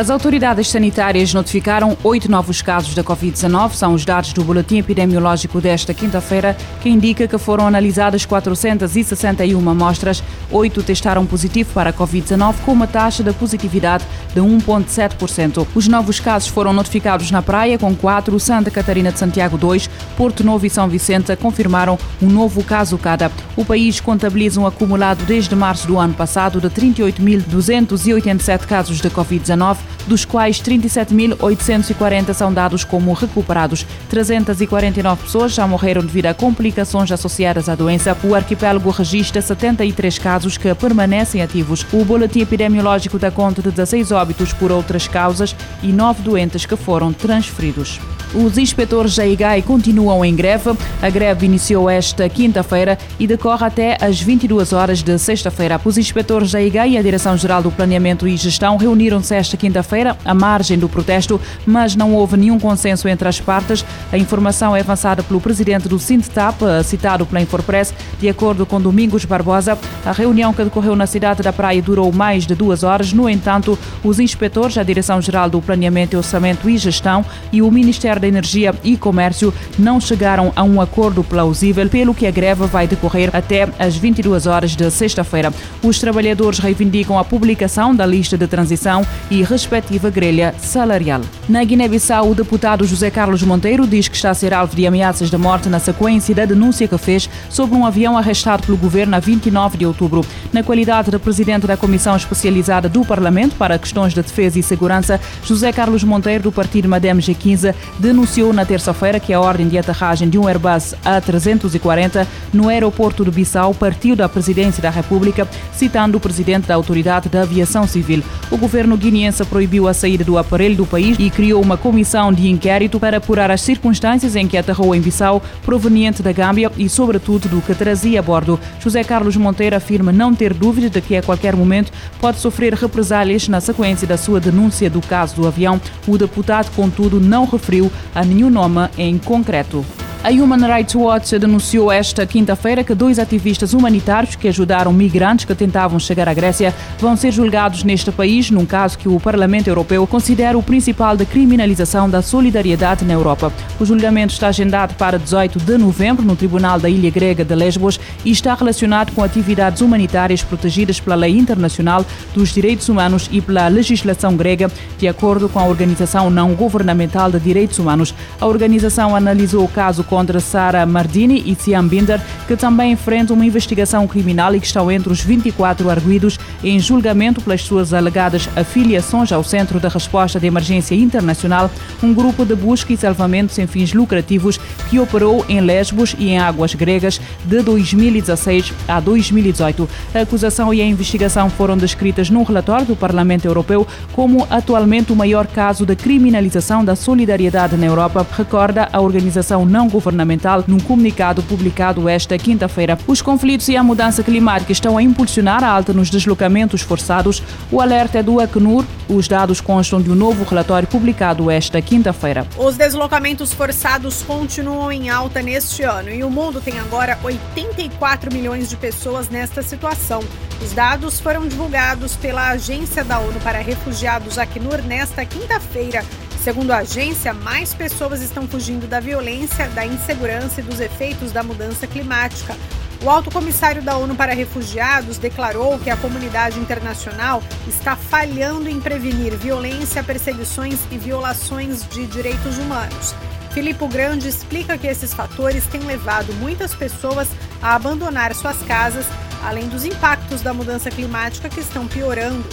As autoridades sanitárias notificaram oito novos casos da Covid-19. São os dados do boletim epidemiológico desta quinta-feira, que indica que foram analisadas 461 amostras. Oito testaram positivo para a Covid-19, com uma taxa de positividade de 1,7%. Os novos casos foram notificados na Praia, com quatro, Santa Catarina de Santiago, dois, Porto Novo e São Vicente confirmaram um novo caso cada. O país contabiliza um acumulado desde março do ano passado de 38.287 casos de Covid-19 dos quais 37.840 são dados como recuperados. 349 pessoas já morreram devido a complicações associadas à doença. O arquipélago registra 73 casos que permanecem ativos. O boletim epidemiológico dá conta de 16 óbitos por outras causas e 9 doentes que foram transferidos. Os inspetores da IGAI continuam em greve. A greve iniciou esta quinta-feira e decorre até às 22 horas de sexta-feira. Os inspetores da IGAI e a Direção-Geral do Planeamento e Gestão reuniram-se esta quinta-feira à margem do protesto, mas não houve nenhum consenso entre as partes. A informação é avançada pelo presidente do Sintap, citado pela Infopress, de acordo com Domingos Barbosa. A reunião que decorreu na cidade da Praia durou mais de duas horas. No entanto, os inspetores, a Direção-Geral do Planeamento, Orçamento e Gestão e o Ministério da Energia e Comércio não chegaram a um acordo plausível, pelo que a greve vai decorrer até às 22 horas de sexta-feira. Os trabalhadores reivindicam a publicação da lista de transição e respectiva grelha salarial. Na Guiné-Bissau, o deputado José Carlos Monteiro diz que está a ser alvo de ameaças de morte na sequência da denúncia que fez sobre um avião arrestado pelo governo a 29 de outubro. Na qualidade de presidente da Comissão Especializada do Parlamento para questões de defesa e segurança, José Carlos Monteiro, do partido Madem G15, denunciou na terça-feira que a ordem de aterragem de um Airbus A340 no aeroporto de Bissau partiu da presidência da República, citando o presidente da Autoridade da Aviação Civil. O governo guineense proibiu a saída do aparelho do país e criou uma comissão de inquérito para apurar as circunstâncias em que aterrou em Bissau, proveniente da Gâmbia e, sobretudo, do que trazia a bordo. José Carlos Monteiro afirma não ter dúvida de que a qualquer momento pode sofrer represálias na sequência da sua denúncia do caso do avião. O deputado, contudo, não referiu a nenhum nome em concreto. A Human Rights Watch denunciou esta quinta-feira que dois ativistas humanitários que ajudaram migrantes que tentavam chegar à Grécia vão ser julgados neste país, num caso que o Parlamento Europeu considera o principal da criminalização da solidariedade na Europa. O julgamento está agendado para 18 de novembro no Tribunal da Ilha Grega de Lesbos e está relacionado com atividades humanitárias protegidas pela lei internacional dos direitos humanos e pela legislação grega, de acordo com a Organização Não Governamental de Direitos Humanos. A organização analisou o caso contra Sara Mardini e Siam Binder, que também enfrentam uma investigação criminal e que estão entre os 24 arguídos em julgamento pelas suas alegadas afiliações ao Centro de Resposta de Emergência Internacional, um grupo de busca e salvamento sem fins lucrativos que operou em Lesbos e em águas gregas de 2016 a 2018. A acusação e a investigação foram descritas num relatório do Parlamento Europeu como atualmente o maior caso de criminalização da solidariedade na Europa, recorda a organização não governamental governamental num comunicado publicado esta quinta-feira. Os conflitos e a mudança climática estão a impulsionar a alta nos deslocamentos forçados. O alerta é do Acnur. Os dados constam de um novo relatório publicado esta quinta-feira. Os deslocamentos forçados continuam em alta neste ano e o mundo tem agora 84 milhões de pessoas nesta situação. Os dados foram divulgados pela Agência da ONU para Refugiados Acnur nesta quinta-feira. Segundo a agência, mais pessoas estão fugindo da violência, da insegurança e dos efeitos da mudança climática. O alto comissário da ONU para Refugiados declarou que a comunidade internacional está falhando em prevenir violência, perseguições e violações de direitos humanos. Filippo Grande explica que esses fatores têm levado muitas pessoas a abandonar suas casas, além dos impactos da mudança climática que estão piorando.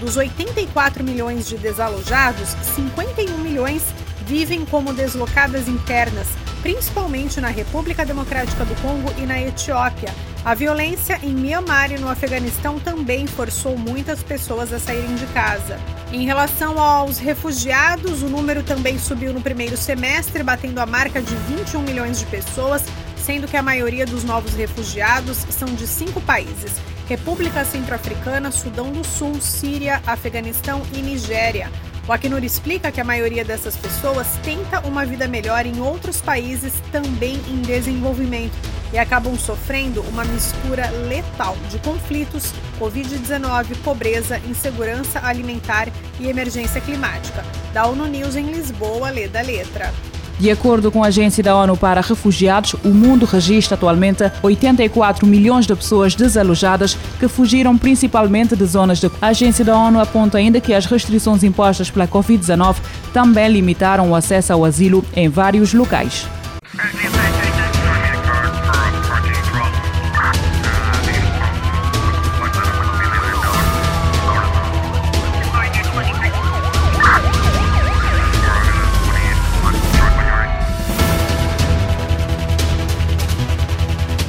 Dos 84 milhões de desalojados, 51 milhões vivem como deslocadas internas, principalmente na República Democrática do Congo e na Etiópia. A violência em Myanmar e no Afeganistão também forçou muitas pessoas a saírem de casa. Em relação aos refugiados, o número também subiu no primeiro semestre, batendo a marca de 21 milhões de pessoas, sendo que a maioria dos novos refugiados são de cinco países: República Centro-Africana, Sudão do Sul, Síria, Afeganistão e Nigéria. O Acnur explica que a maioria dessas pessoas tenta uma vida melhor em outros países também em desenvolvimento e acabam sofrendo uma mistura letal de conflitos, Covid-19, pobreza, insegurança alimentar e emergência climática. Da ONU News em Lisboa, lê da letra. De acordo com a Agência da ONU para Refugiados, o mundo registra atualmente 84 milhões de pessoas desalojadas que fugiram principalmente de zonas de. A Agência da ONU aponta ainda que as restrições impostas pela Covid-19 também limitaram o acesso ao asilo em vários locais.